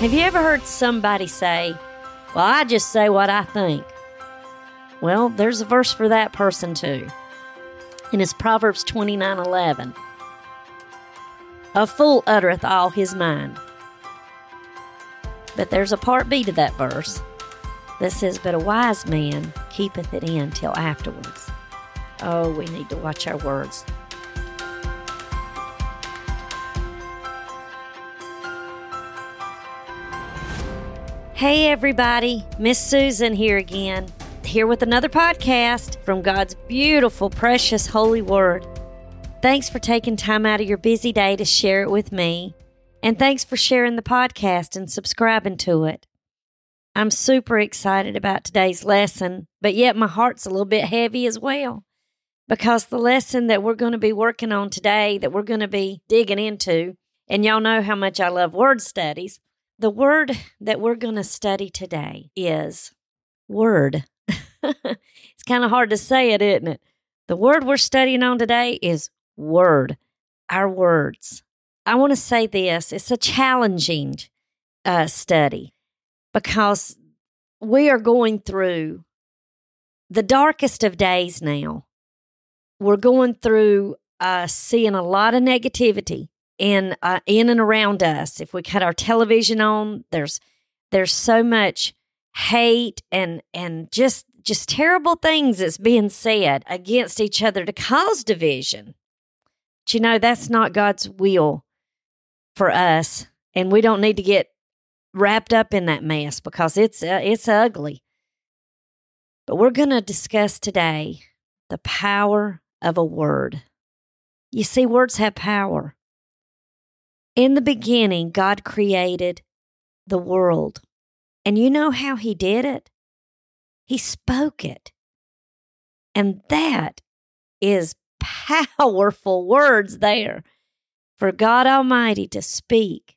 Have you ever heard somebody say, Well, I just say what I think? Well, there's a verse for that person too. And it's Proverbs 29 11. A fool uttereth all his mind. But there's a part B to that verse that says, But a wise man keepeth it in till afterwards. Oh, we need to watch our words. Hey, everybody. Miss Susan here again, here with another podcast from God's beautiful, precious, holy word. Thanks for taking time out of your busy day to share it with me. And thanks for sharing the podcast and subscribing to it. I'm super excited about today's lesson, but yet my heart's a little bit heavy as well because the lesson that we're going to be working on today, that we're going to be digging into, and y'all know how much I love word studies. The word that we're going to study today is word. it's kind of hard to say it, isn't it? The word we're studying on today is word, our words. I want to say this it's a challenging uh, study because we are going through the darkest of days now. We're going through uh, seeing a lot of negativity in uh, in and around us. If we cut our television on, there's there's so much hate and and just just terrible things that's being said against each other to cause division. But you know that's not God's will for us, and we don't need to get wrapped up in that mess because it's uh, it's ugly. But we're going to discuss today the power of a word. You see, words have power. In the beginning, God created the world. And you know how He did it? He spoke it. And that is powerful words there for God Almighty to speak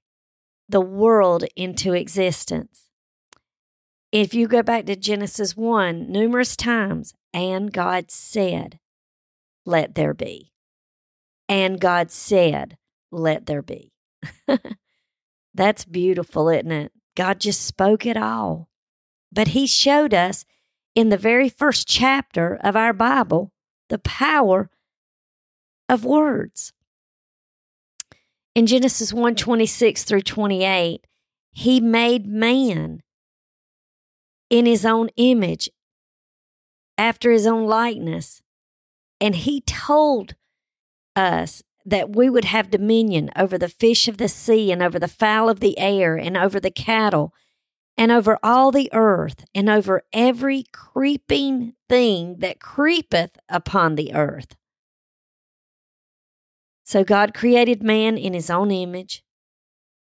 the world into existence. If you go back to Genesis 1, numerous times, and God said, Let there be. And God said, Let there be. That's beautiful, isn't it? God just spoke it all. But He showed us in the very first chapter of our Bible the power of words. In Genesis 1 26 through 28, He made man in His own image, after His own likeness. And He told us that we would have dominion over the fish of the sea and over the fowl of the air and over the cattle and over all the earth and over every creeping thing that creepeth upon the earth. So God created man in his own image,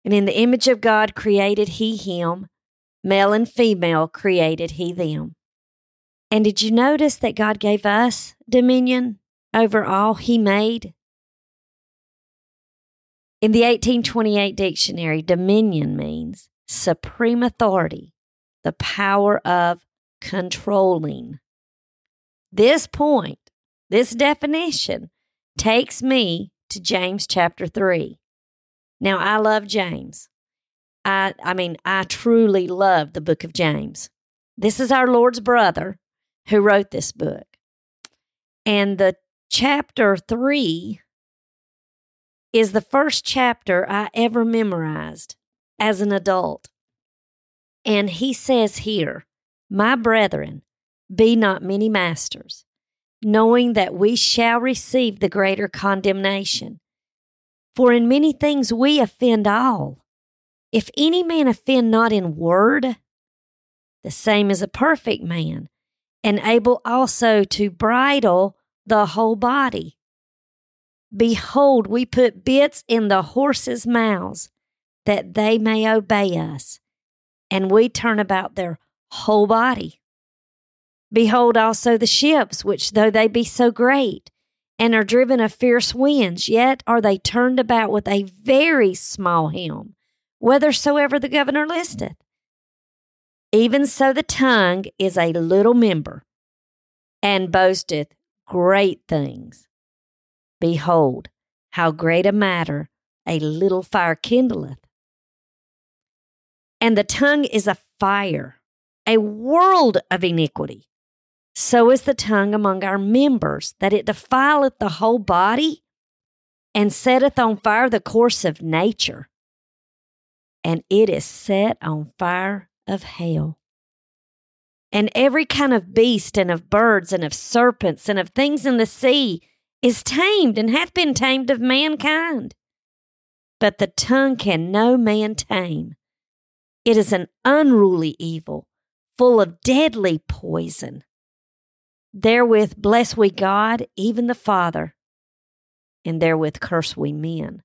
and in the image of God created he him, male and female created he them. And did you notice that God gave us dominion over all he made? In the 1828 dictionary, dominion means supreme authority, the power of controlling. This point, this definition, takes me to James chapter 3. Now, I love James. I, I mean, I truly love the book of James. This is our Lord's brother who wrote this book. And the chapter 3 is the first chapter I ever memorized as an adult. And he says here, My brethren, be not many masters, knowing that we shall receive the greater condemnation. For in many things we offend all. If any man offend not in word, the same is a perfect man, and able also to bridle the whole body. Behold, we put bits in the horses' mouths that they may obey us, and we turn about their whole body. Behold also the ships, which though they be so great, and are driven of fierce winds, yet are they turned about with a very small helm, whithersoever the governor listeth. Even so, the tongue is a little member, and boasteth great things. Behold, how great a matter a little fire kindleth. And the tongue is a fire, a world of iniquity. So is the tongue among our members, that it defileth the whole body and setteth on fire the course of nature. And it is set on fire of hell. And every kind of beast and of birds and of serpents and of things in the sea is tamed and hath been tamed of mankind. But the tongue can no man tame. It is an unruly evil, full of deadly poison. Therewith bless we God, even the Father, and therewith curse we men,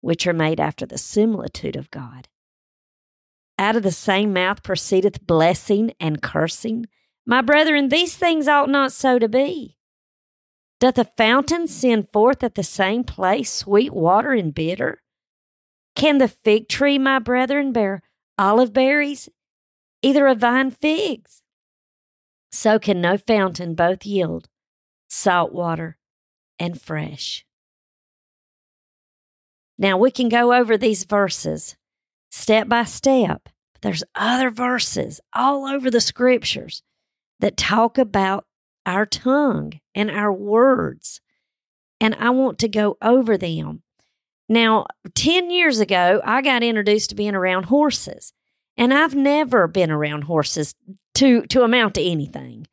which are made after the similitude of God. Out of the same mouth proceedeth blessing and cursing. My brethren, these things ought not so to be. Doth a fountain send forth at the same place sweet water and bitter? Can the fig tree, my brethren, bear olive berries, either a vine figs? So can no fountain both yield salt water and fresh. Now we can go over these verses step by step. There's other verses all over the scriptures that talk about our tongue and our words. And I want to go over them. Now, 10 years ago, I got introduced to being around horses, and I've never been around horses to, to amount to anything.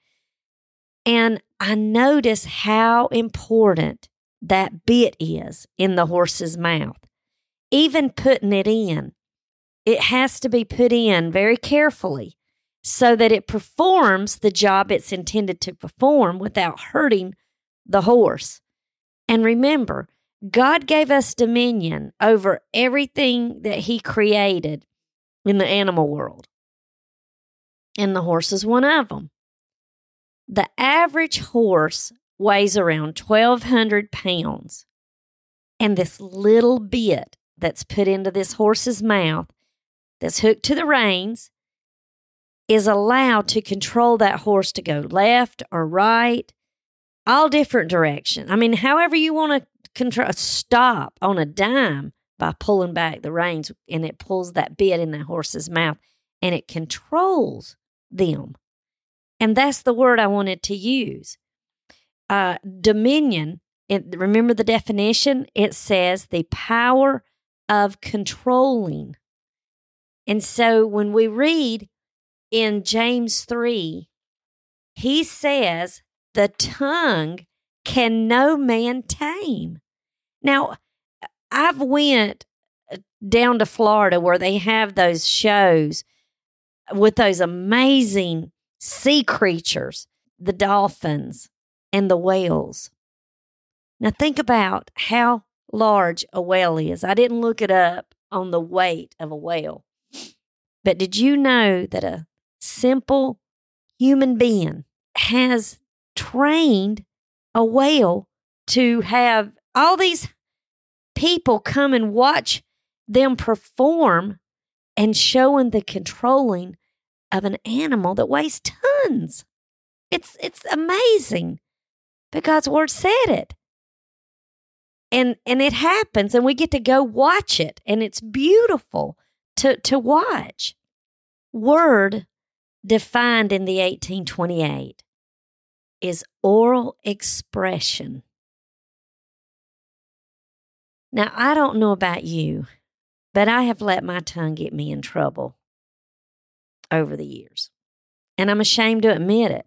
And I notice how important that bit is in the horse's mouth. Even putting it in, it has to be put in very carefully so that it performs the job it's intended to perform without hurting the horse. And remember, God gave us dominion over everything that He created in the animal world. And the horse is one of them. The average horse weighs around 1,200 pounds. And this little bit that's put into this horse's mouth, that's hooked to the reins, is allowed to control that horse to go left or right, all different direction. I mean, however you want to control, stop on a dime by pulling back the reins, and it pulls that bit in that horse's mouth, and it controls them. And that's the word I wanted to use. Uh, dominion. It, remember the definition? It says the power of controlling. And so when we read in James 3, he says, The tongue can no man tame. Now, I've went uh, down to Florida where they have those shows with those amazing sea creatures, the dolphins and the whales. Now think about how large a whale is. I didn't look it up on the weight of a whale. But did you know that a simple human being has trained a whale to have all these people come and watch them perform and showing the controlling of an animal that weighs tons. It's it's amazing. But God's word said it. And and it happens and we get to go watch it and it's beautiful to to watch. Word defined in the 1828 is oral expression. Now, I don't know about you, but I have let my tongue get me in trouble over the years. And I'm ashamed to admit it.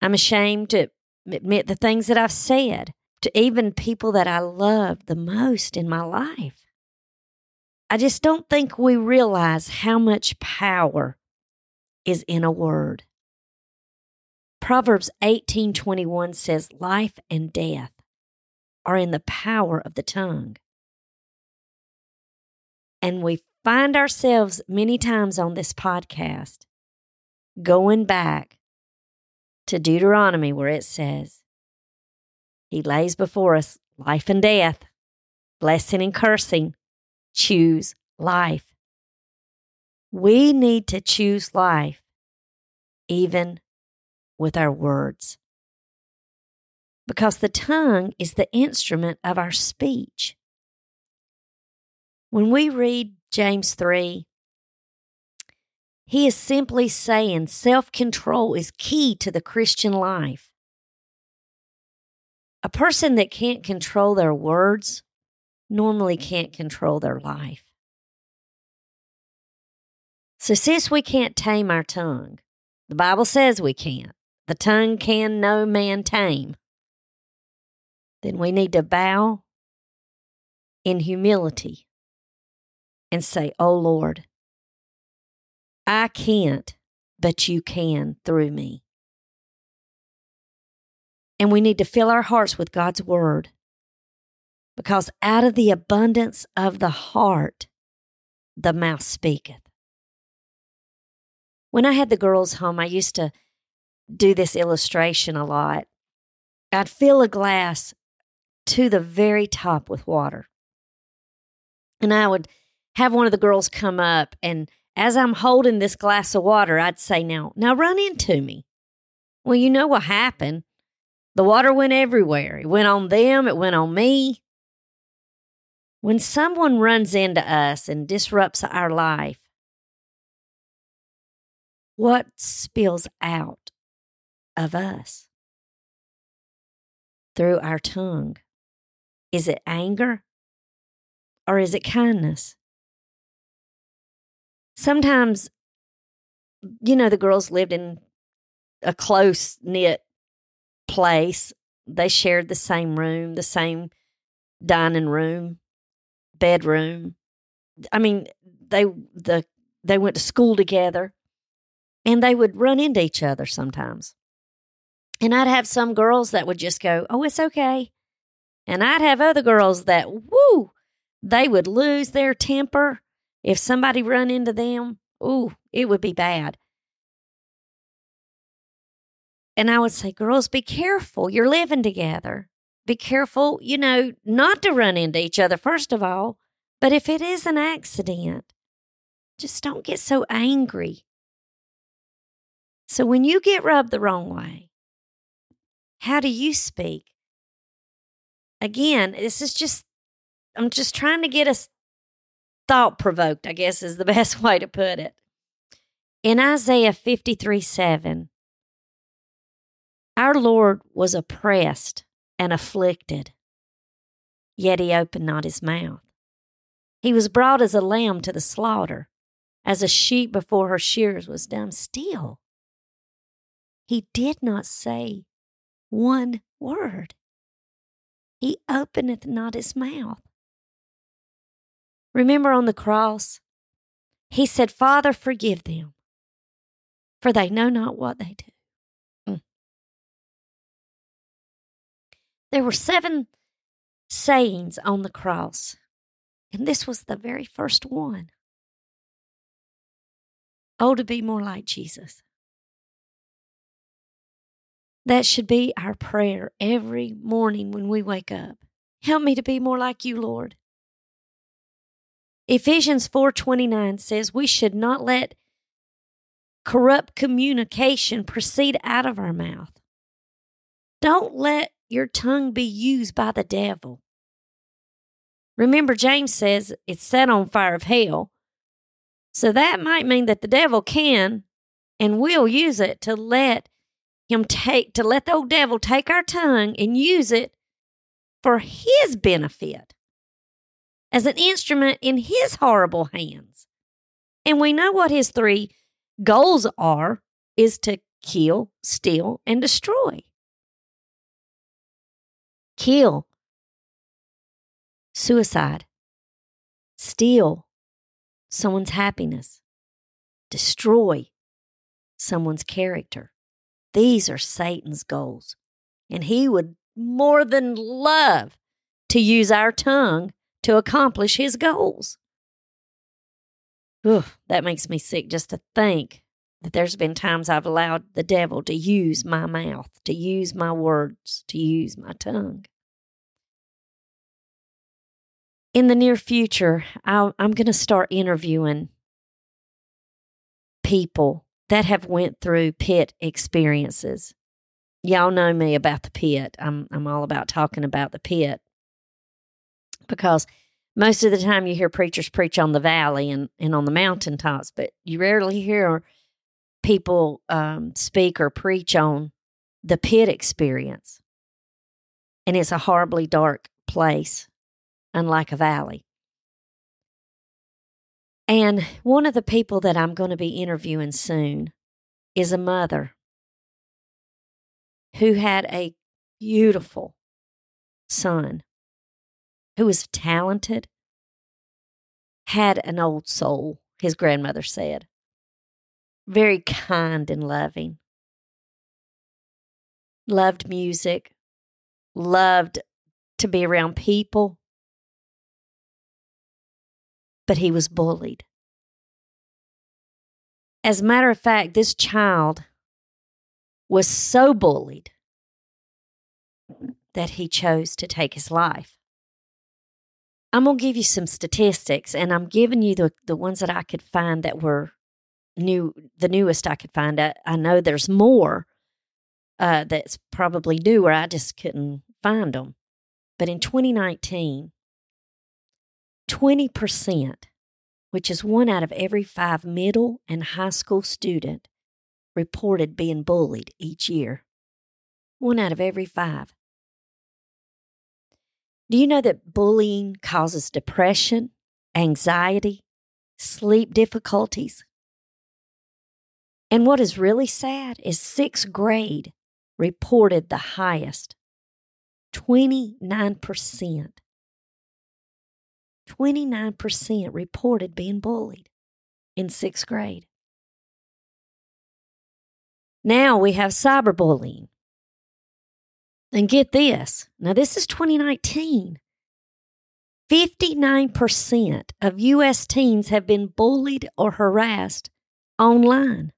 I'm ashamed to admit the things that I've said to even people that I love the most in my life. I just don't think we realize how much power is in a word. Proverbs 18:21 says life and death are in the power of the tongue. And we find ourselves many times on this podcast going back to Deuteronomy where it says he lays before us life and death, blessing and cursing. Choose life. We need to choose life even with our words. Because the tongue is the instrument of our speech. When we read James 3, He is simply saying self control is key to the Christian life. A person that can't control their words normally can't control their life. So, since we can't tame our tongue, the Bible says we can't, the tongue can no man tame, then we need to bow in humility and say, Oh Lord, I can't, but you can through me. And we need to fill our hearts with God's word because out of the abundance of the heart, the mouth speaketh. When I had the girls home, I used to do this illustration a lot. I'd fill a glass to the very top with water. And I would have one of the girls come up and as I'm holding this glass of water, I'd say, Now, now run into me. Well, you know what happened. The water went everywhere. It went on them, it went on me. When someone runs into us and disrupts our life, what spills out of us through our tongue? Is it anger or is it kindness? Sometimes, you know, the girls lived in a close knit place. They shared the same room, the same dining room, bedroom. I mean, they the they went to school together and they would run into each other sometimes. And I'd have some girls that would just go, Oh, it's okay. And I'd have other girls that, woo, they would lose their temper. If somebody run into them, ooh, it would be bad. And I would say, girls, be careful. You're living together. Be careful, you know, not to run into each other, first of all. But if it is an accident, just don't get so angry. So when you get rubbed the wrong way, how do you speak? Again, this is just, I'm just trying to get us thought provoked, I guess is the best way to put it. In Isaiah 53 7, our Lord was oppressed and afflicted, yet he opened not his mouth. He was brought as a lamb to the slaughter, as a sheep before her shears was dumb still he did not say one word. He openeth not his mouth. Remember on the cross, he said, Father, forgive them, for they know not what they do. Mm. There were seven sayings on the cross, and this was the very first one. Oh, to be more like Jesus. That should be our prayer every morning when we wake up. Help me to be more like you, Lord. Ephesians 4:29 says we should not let corrupt communication proceed out of our mouth. Don't let your tongue be used by the devil. Remember James says it's set on fire of hell. So that might mean that the devil can and will use it to let him take to let the old devil take our tongue and use it for his benefit as an instrument in his horrible hands. And we know what his three goals are is to kill, steal, and destroy. Kill, suicide, steal someone's happiness, destroy someone's character. These are Satan's goals. And he would more than love to use our tongue to accomplish his goals. Ugh, that makes me sick just to think that there's been times I've allowed the devil to use my mouth, to use my words, to use my tongue. In the near future, i am going to start interviewing people that have went through pit experiences. Y'all know me about the pit. I'm I'm all about talking about the pit because most of the time you hear preachers preach on the valley and, and on the mountaintops, but you rarely hear people um, speak or preach on the pit experience. And it's a horribly dark place, unlike a valley. And one of the people that I'm going to be interviewing soon is a mother who had a beautiful son who was talented, had an old soul, his grandmother said. Very kind and loving. Loved music, loved to be around people, but he was bullied. As a matter of fact, this child was so bullied that he chose to take his life. I'm going to give you some statistics, and I'm giving you the, the ones that I could find that were new, the newest I could find. I, I know there's more uh, that's probably newer. I just couldn't find them. But in 2019, 20%, which is one out of every five middle and high school student, reported being bullied each year. One out of every five. Do you know that bullying causes depression, anxiety, sleep difficulties? And what is really sad is sixth grade reported the highest 29%. 29% reported being bullied in sixth grade. Now we have cyberbullying. And get this now, this is 2019. 59% of U.S. teens have been bullied or harassed online.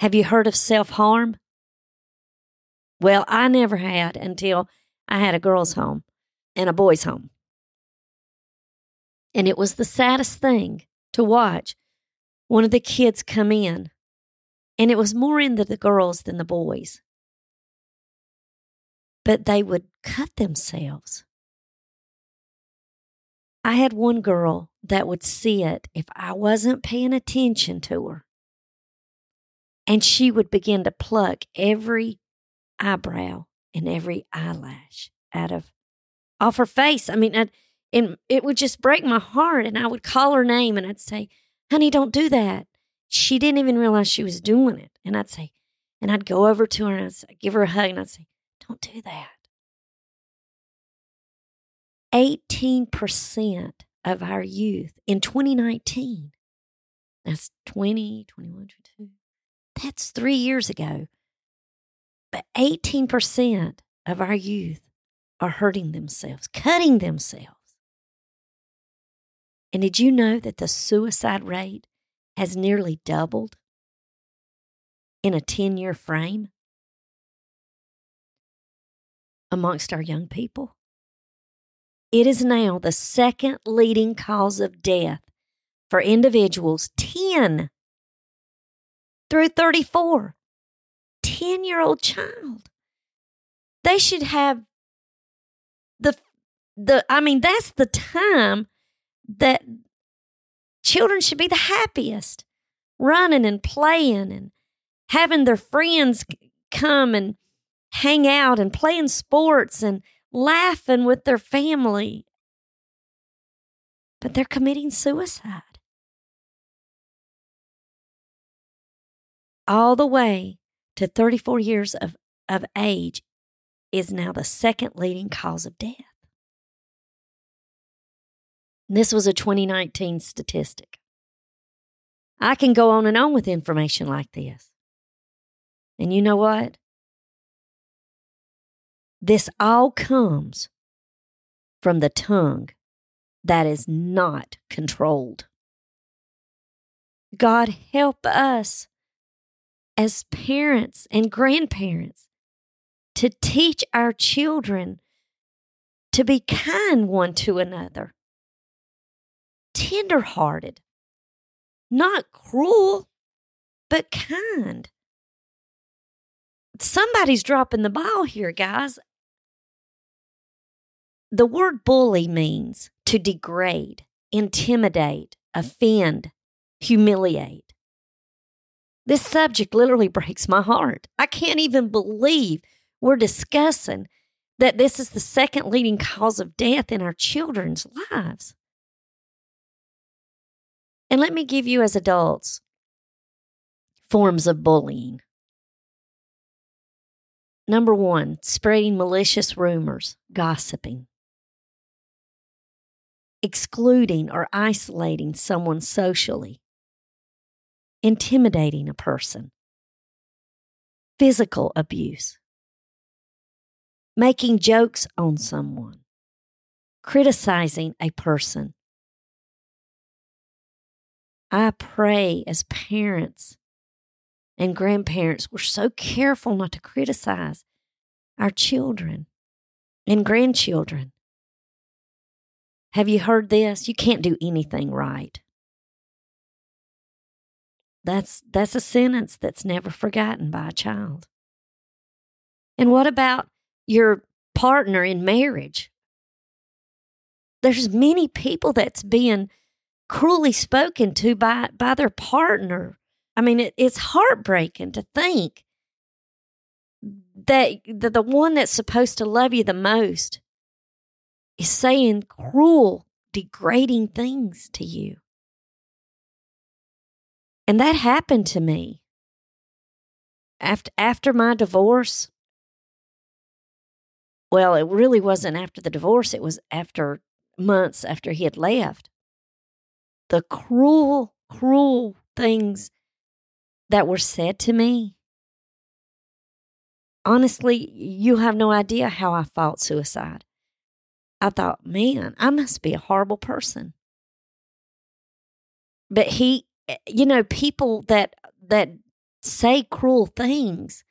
Have you heard of self harm? Well, I never had until I had a girls' home and a boys' home. And it was the saddest thing to watch one of the kids come in, and it was more into the girls than the boys but they would cut themselves. I had one girl that would see it if I wasn't paying attention to her. And she would begin to pluck every eyebrow and every eyelash out of off her face. I mean, I'd, and it would just break my heart. And I would call her name and I'd say, honey, don't do that. She didn't even realize she was doing it. And I'd say, and I'd go over to her and I'd say, give her a hug and I'd say, don't do that. 18% of our youth in 2019, that's 20, 21, 22, that's three years ago. But 18% of our youth are hurting themselves, cutting themselves. And did you know that the suicide rate has nearly doubled in a 10 year frame? amongst our young people. It is now the second leading cause of death for individuals 10 through 34. 10 year old child. They should have the, the, I mean, that's the time that children should be the happiest running and playing and having their friends come and hang out and playing sports and laughing with their family. But they're committing suicide. All the way to 34 years of, of age is now the second leading cause of death. This was a 2019 statistic. I can go on and on with information like this. And you know what? This all comes from the tongue that is not controlled. God, help us as parents and grandparents to teach our children to be kind one to another, tenderhearted, not cruel, but kind. Somebody's dropping the ball here, guys. The word bully means to degrade, intimidate, offend, humiliate. This subject literally breaks my heart. I can't even believe we're discussing that this is the second leading cause of death in our children's lives. And let me give you, as adults, forms of bullying. Number one, spreading malicious rumors, gossiping, excluding or isolating someone socially, intimidating a person, physical abuse, making jokes on someone, criticizing a person. I pray as parents and grandparents, we're so careful not to criticize our children and grandchildren. Have you heard this? You can't do anything right. That's that's a sentence that's never forgotten by a child. And what about your partner in marriage? There's many people that's being cruelly spoken to by by their partner I mean, it, it's heartbreaking to think that the, the one that's supposed to love you the most is saying cruel, degrading things to you. And that happened to me. After, after my divorce, well, it really wasn't after the divorce, it was after months after he had left. The cruel, cruel things that were said to me, honestly, you have no idea how I fought suicide. I thought, man, I must be a horrible person. But he, eh, you know, people that that say cruel things,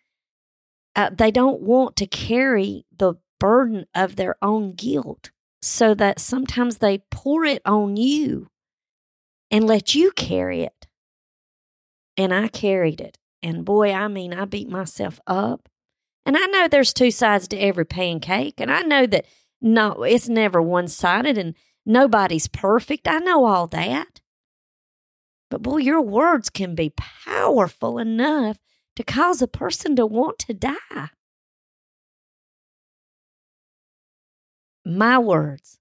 uh, they don't want to carry the burden of their own guilt, so that sometimes they pour it on you and let you carry it and I carried it. And boy, I mean, I beat myself up. And I know there's two sides to every pancake, and I know that no, it's never one sided and nobody's perfect. I know all that. But boy, your words can be powerful enough to cause a person to want to die. My words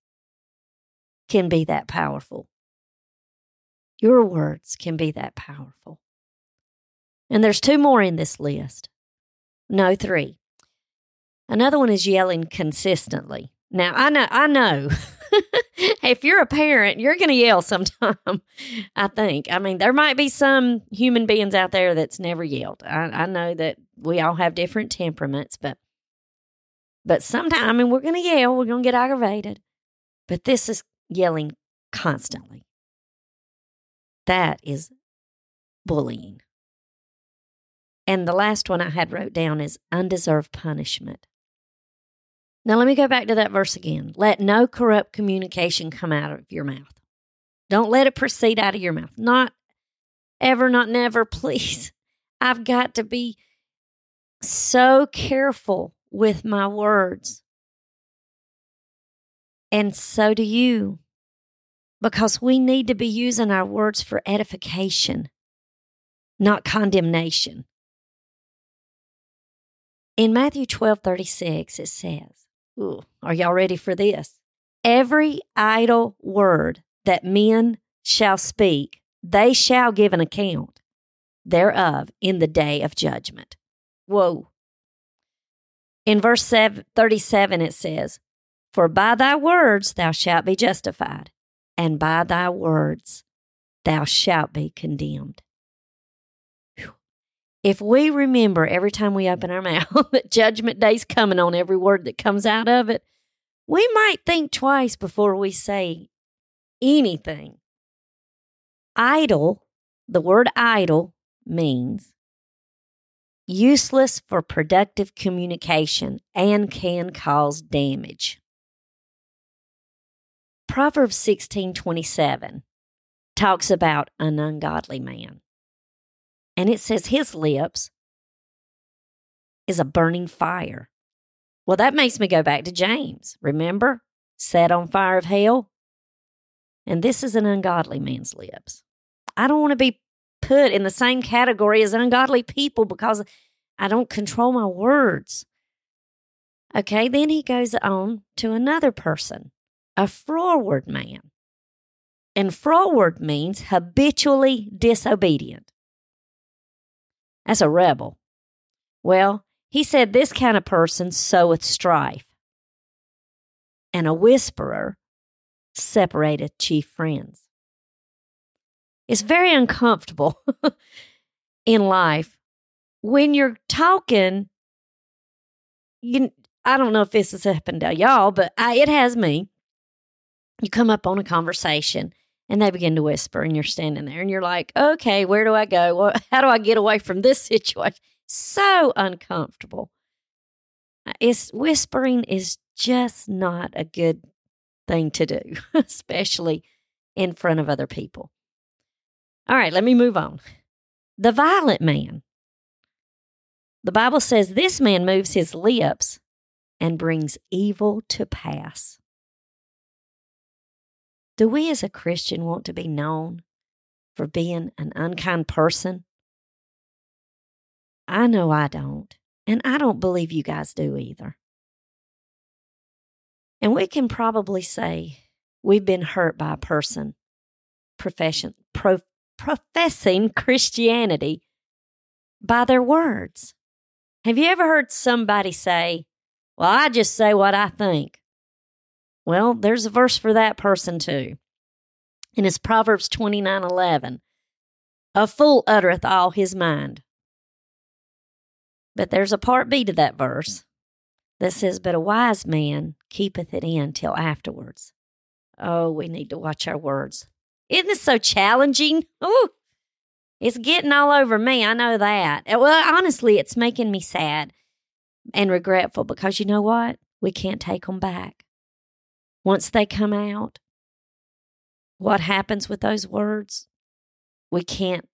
can be that powerful. Your words can be that powerful. And there's two more in this list. No, three. Another one is yelling consistently. Now, I know, I know. if you're a parent, you're going to yell sometime, I think. I mean, there might be some human beings out there that's never yelled. I, I know that we all have different temperaments, but but sometimes, I mean, we're going to yell, we're going to get aggravated. But this is yelling constantly. That is bullying. And the last one I had wrote down is undeserved punishment. Now, let me go back to that verse again. Let no corrupt communication come out of your mouth. Don't let it proceed out of your mouth. Not ever, not never, please. I've got to be so careful with my words. And so do you, because we need to be using our words for edification, not condemnation. In Matthew 12 36, it says, Ooh, are y'all ready for this? Every idle word that men shall speak, they shall give an account thereof in the day of judgment. Whoa. In verse 37, it says, For by thy words thou shalt be justified, and by thy words thou shalt be condemned if we remember every time we open our mouth that judgment day's coming on every word that comes out of it, we might think twice before we say anything. Idle, the word idle means useless for productive communication and can cause damage. Proverbs 16:27 talks about an ungodly man. And it says his lips is a burning fire. Well, that makes me go back to James. Remember? set on fire of hell. And this is an ungodly man's lips. I don't want to be put in the same category as ungodly people because I don't control my words. Okay, then he goes on to another person, a froward man. And froward means habitually disobedient. That's a rebel. Well, he said this kind of person soweth strife, and a whisperer separateth chief friends. It's very uncomfortable in life when you're talking. You, I don't know if this has happened to y'all, but I, it has me. You come up on a conversation and they begin to whisper, and you're standing there and you're like, okay, where do I go? Well, how do I get away from this situation? So uncomfortable. Uh, it's whispering is just not a good thing to do, especially in front of other people. All right, let me move on. The violent man. The Bible says this man moves his lips and brings evil to pass. Do we as a Christian want to be known for being an unkind person? I know I don't, and I don't believe you guys do either. And we can probably say we've been hurt by a person profession, pro, professing Christianity by their words. Have you ever heard somebody say, Well, I just say what I think? Well, there's a verse for that person too. And it's Proverbs 29 11. A fool uttereth all his mind. But there's a part B to that verse that says, But a wise man keepeth it in till afterwards. Oh, we need to watch our words. Isn't this so challenging? Ooh, it's getting all over me. I know that. Uh, well, honestly, it's making me sad and regretful because you know what? We can't take them back. Once they come out, what happens with those words? We can't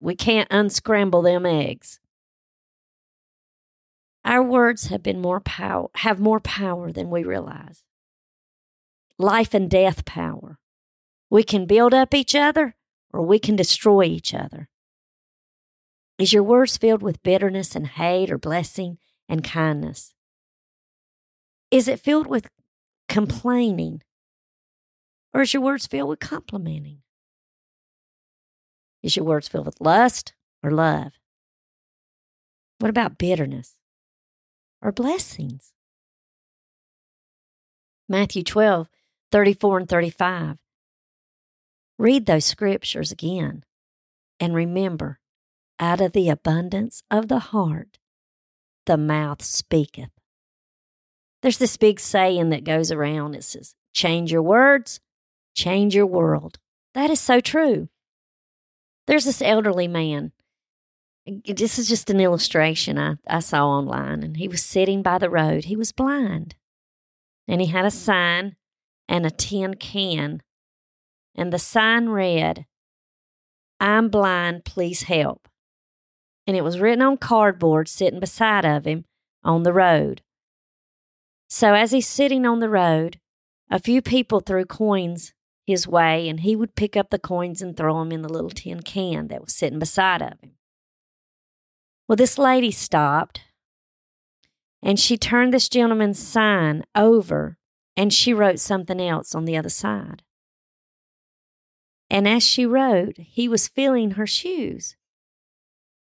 we can't unscramble them eggs. Our words have been more power have more power than we realize. Life and death power. We can build up each other or we can destroy each other. Is your words filled with bitterness and hate or blessing and kindness? Is it filled with complaining? Or is your words filled with complimenting? Is your words filled with lust or love? What about bitterness or blessings? Matthew 12, 34 and 35. Read those scriptures again and remember out of the abundance of the heart, the mouth speaketh. There's this big saying that goes around. It says, change your words, change your world. That is so true. There's this elderly man. This is just an illustration I, I saw online, and he was sitting by the road. He was blind, and he had a sign and a tin can, and the sign read, I'm blind, please help. And it was written on cardboard sitting beside of him on the road. So as he's sitting on the road, a few people threw coins his way, and he would pick up the coins and throw them in the little tin can that was sitting beside of him. Well, this lady stopped and she turned this gentleman's sign over and she wrote something else on the other side. And as she wrote, he was filling her shoes.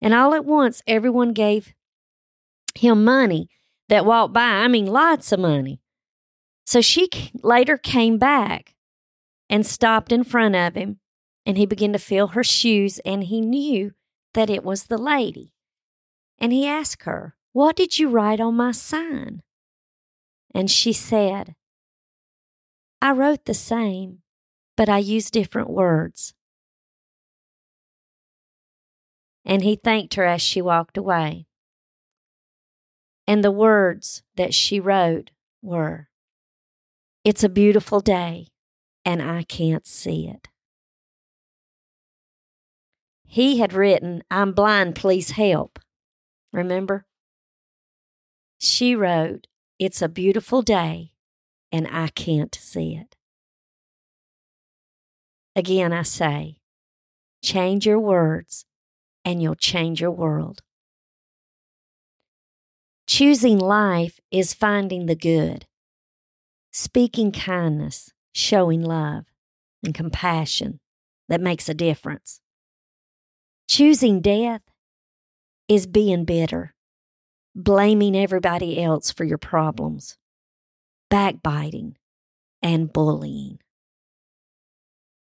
And all at once, everyone gave him money that walked by. I mean, lots of money. So she later came back and stopped in front of him, and he began to feel her shoes, and he knew that it was the lady. And he asked her, What did you write on my sign? And she said, I wrote the same, but I used different words. And he thanked her as she walked away. And the words that she wrote were, It's a beautiful day, and I can't see it. He had written, I'm blind, please help. Remember? She wrote, It's a beautiful day, and I can't see it. Again, I say, change your words and you'll change your world. Choosing life is finding the good, speaking kindness, showing love and compassion that makes a difference. Choosing death is being bitter, blaming everybody else for your problems, backbiting, and bullying.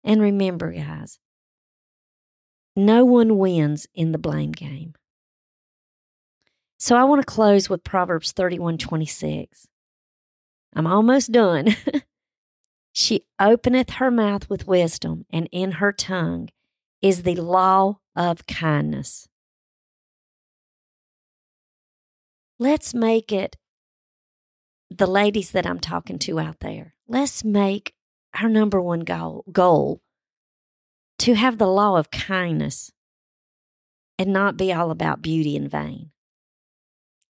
And remember, guys, no one wins in the blame game. So I want to close with Proverbs 31 26. I'm almost done. she openeth her mouth with wisdom, and in her tongue is the law of kindness. Let's make it the ladies that I'm talking to out there. Let's make our number one goal, goal to have the law of kindness and not be all about beauty in vain.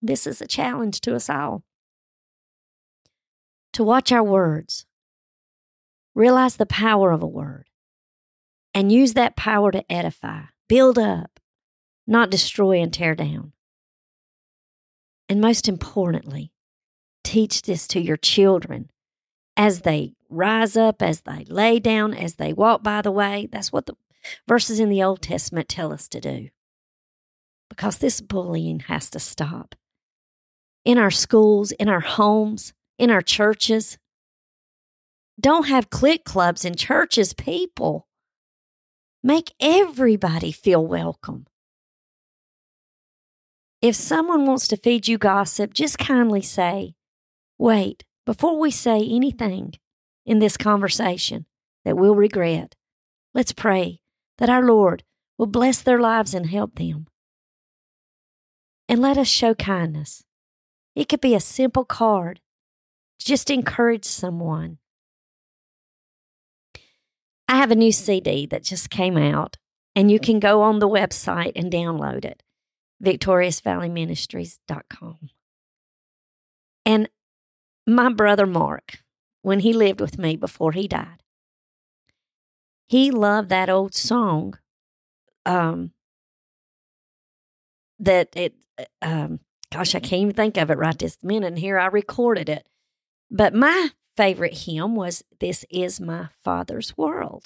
This is a challenge to us all. To watch our words, realize the power of a word, and use that power to edify, build up, not destroy and tear down. And most importantly, teach this to your children as they rise up, as they lay down, as they walk by the way. That's what the verses in the Old Testament tell us to do. Because this bullying has to stop in our schools, in our homes, in our churches. Don't have clique clubs in churches, people. Make everybody feel welcome. If someone wants to feed you gossip, just kindly say, Wait, before we say anything in this conversation that we'll regret, let's pray that our Lord will bless their lives and help them. And let us show kindness. It could be a simple card just encourage someone. I have a new CD that just came out, and you can go on the website and download it victoriousvalleyministries.com. And my brother Mark, when he lived with me before he died, he loved that old song um, that it um, gosh, I can't even think of it right this minute. And here I recorded it. But my favorite hymn was This Is My Father's World.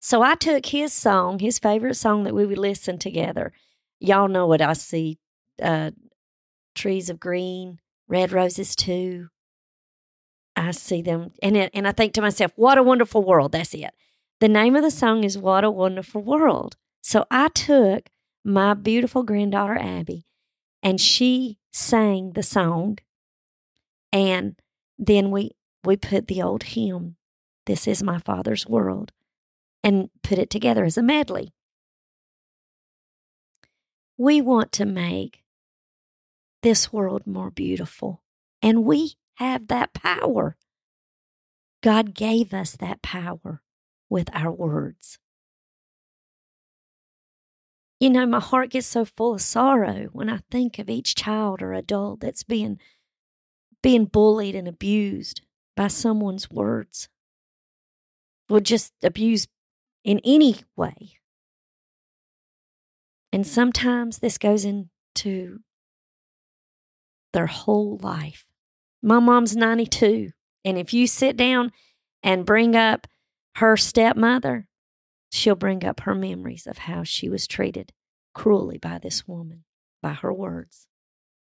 So I took his song, his favorite song that we would listen together. Y'all know what I see uh, trees of green, red roses too. I see them. And, it, and I think to myself, what a wonderful world. That's it. The name of the song is What a Wonderful World. So I took my beautiful granddaughter, Abby, and she sang the song. And then we we put the old hymn this is my father's world and put it together as a medley. We want to make this world more beautiful and we have that power. God gave us that power with our words you know, my heart gets so full of sorrow when I think of each child or adult that's being being bullied and abused by someone's words. Or just abused in any way. And sometimes this goes into their whole life. My mom's 92. And if you sit down and bring up her stepmother, she'll bring up her memories of how she was treated cruelly by this woman, by her words,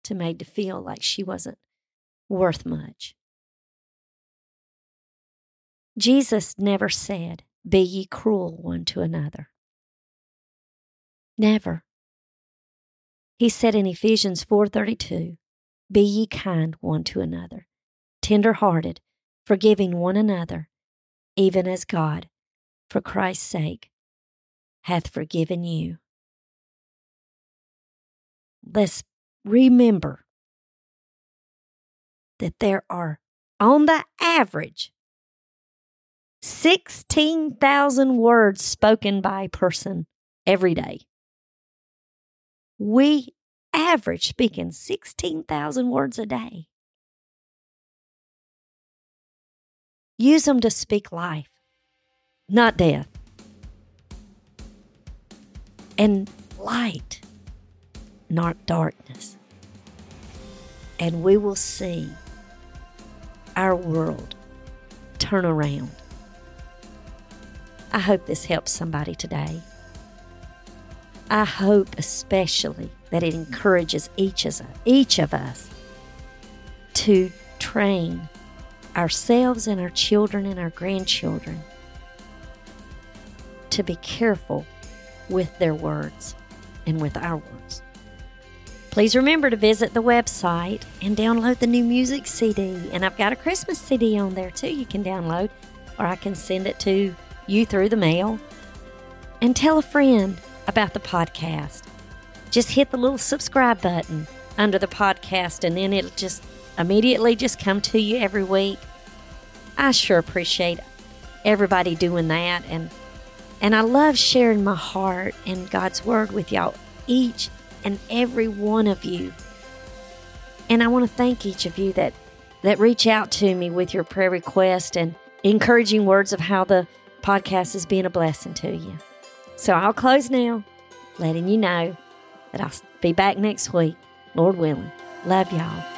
to made to feel like she wasn't worth much. Jesus never said, Be ye cruel one to another. Never. He said in Ephesians 4:32, Be ye kind one to another, tender hearted, forgiving one another, even as God for Christ's sake, hath forgiven you. Let's remember that there are, on the average, 16,000 words spoken by a person every day. We average speaking 16,000 words a day. Use them to speak life, not death. And light, not darkness. And we will see our world turn around. I hope this helps somebody today. I hope especially that it encourages each of us, each of us to train ourselves and our children and our grandchildren to be careful with their words and with our words. Please remember to visit the website and download the new music CD. And I've got a Christmas CD on there too, you can download, or I can send it to you through the mail. And tell a friend about the podcast. Just hit the little subscribe button under the podcast, and then it'll just immediately just come to you every week. I sure appreciate everybody doing that, and and I love sharing my heart and God's word with y'all, each and every one of you. And I want to thank each of you that that reach out to me with your prayer request and encouraging words of how the podcast is being a blessing to you. So I'll close now, letting you know that I'll be back next week, Lord willing. Love y'all.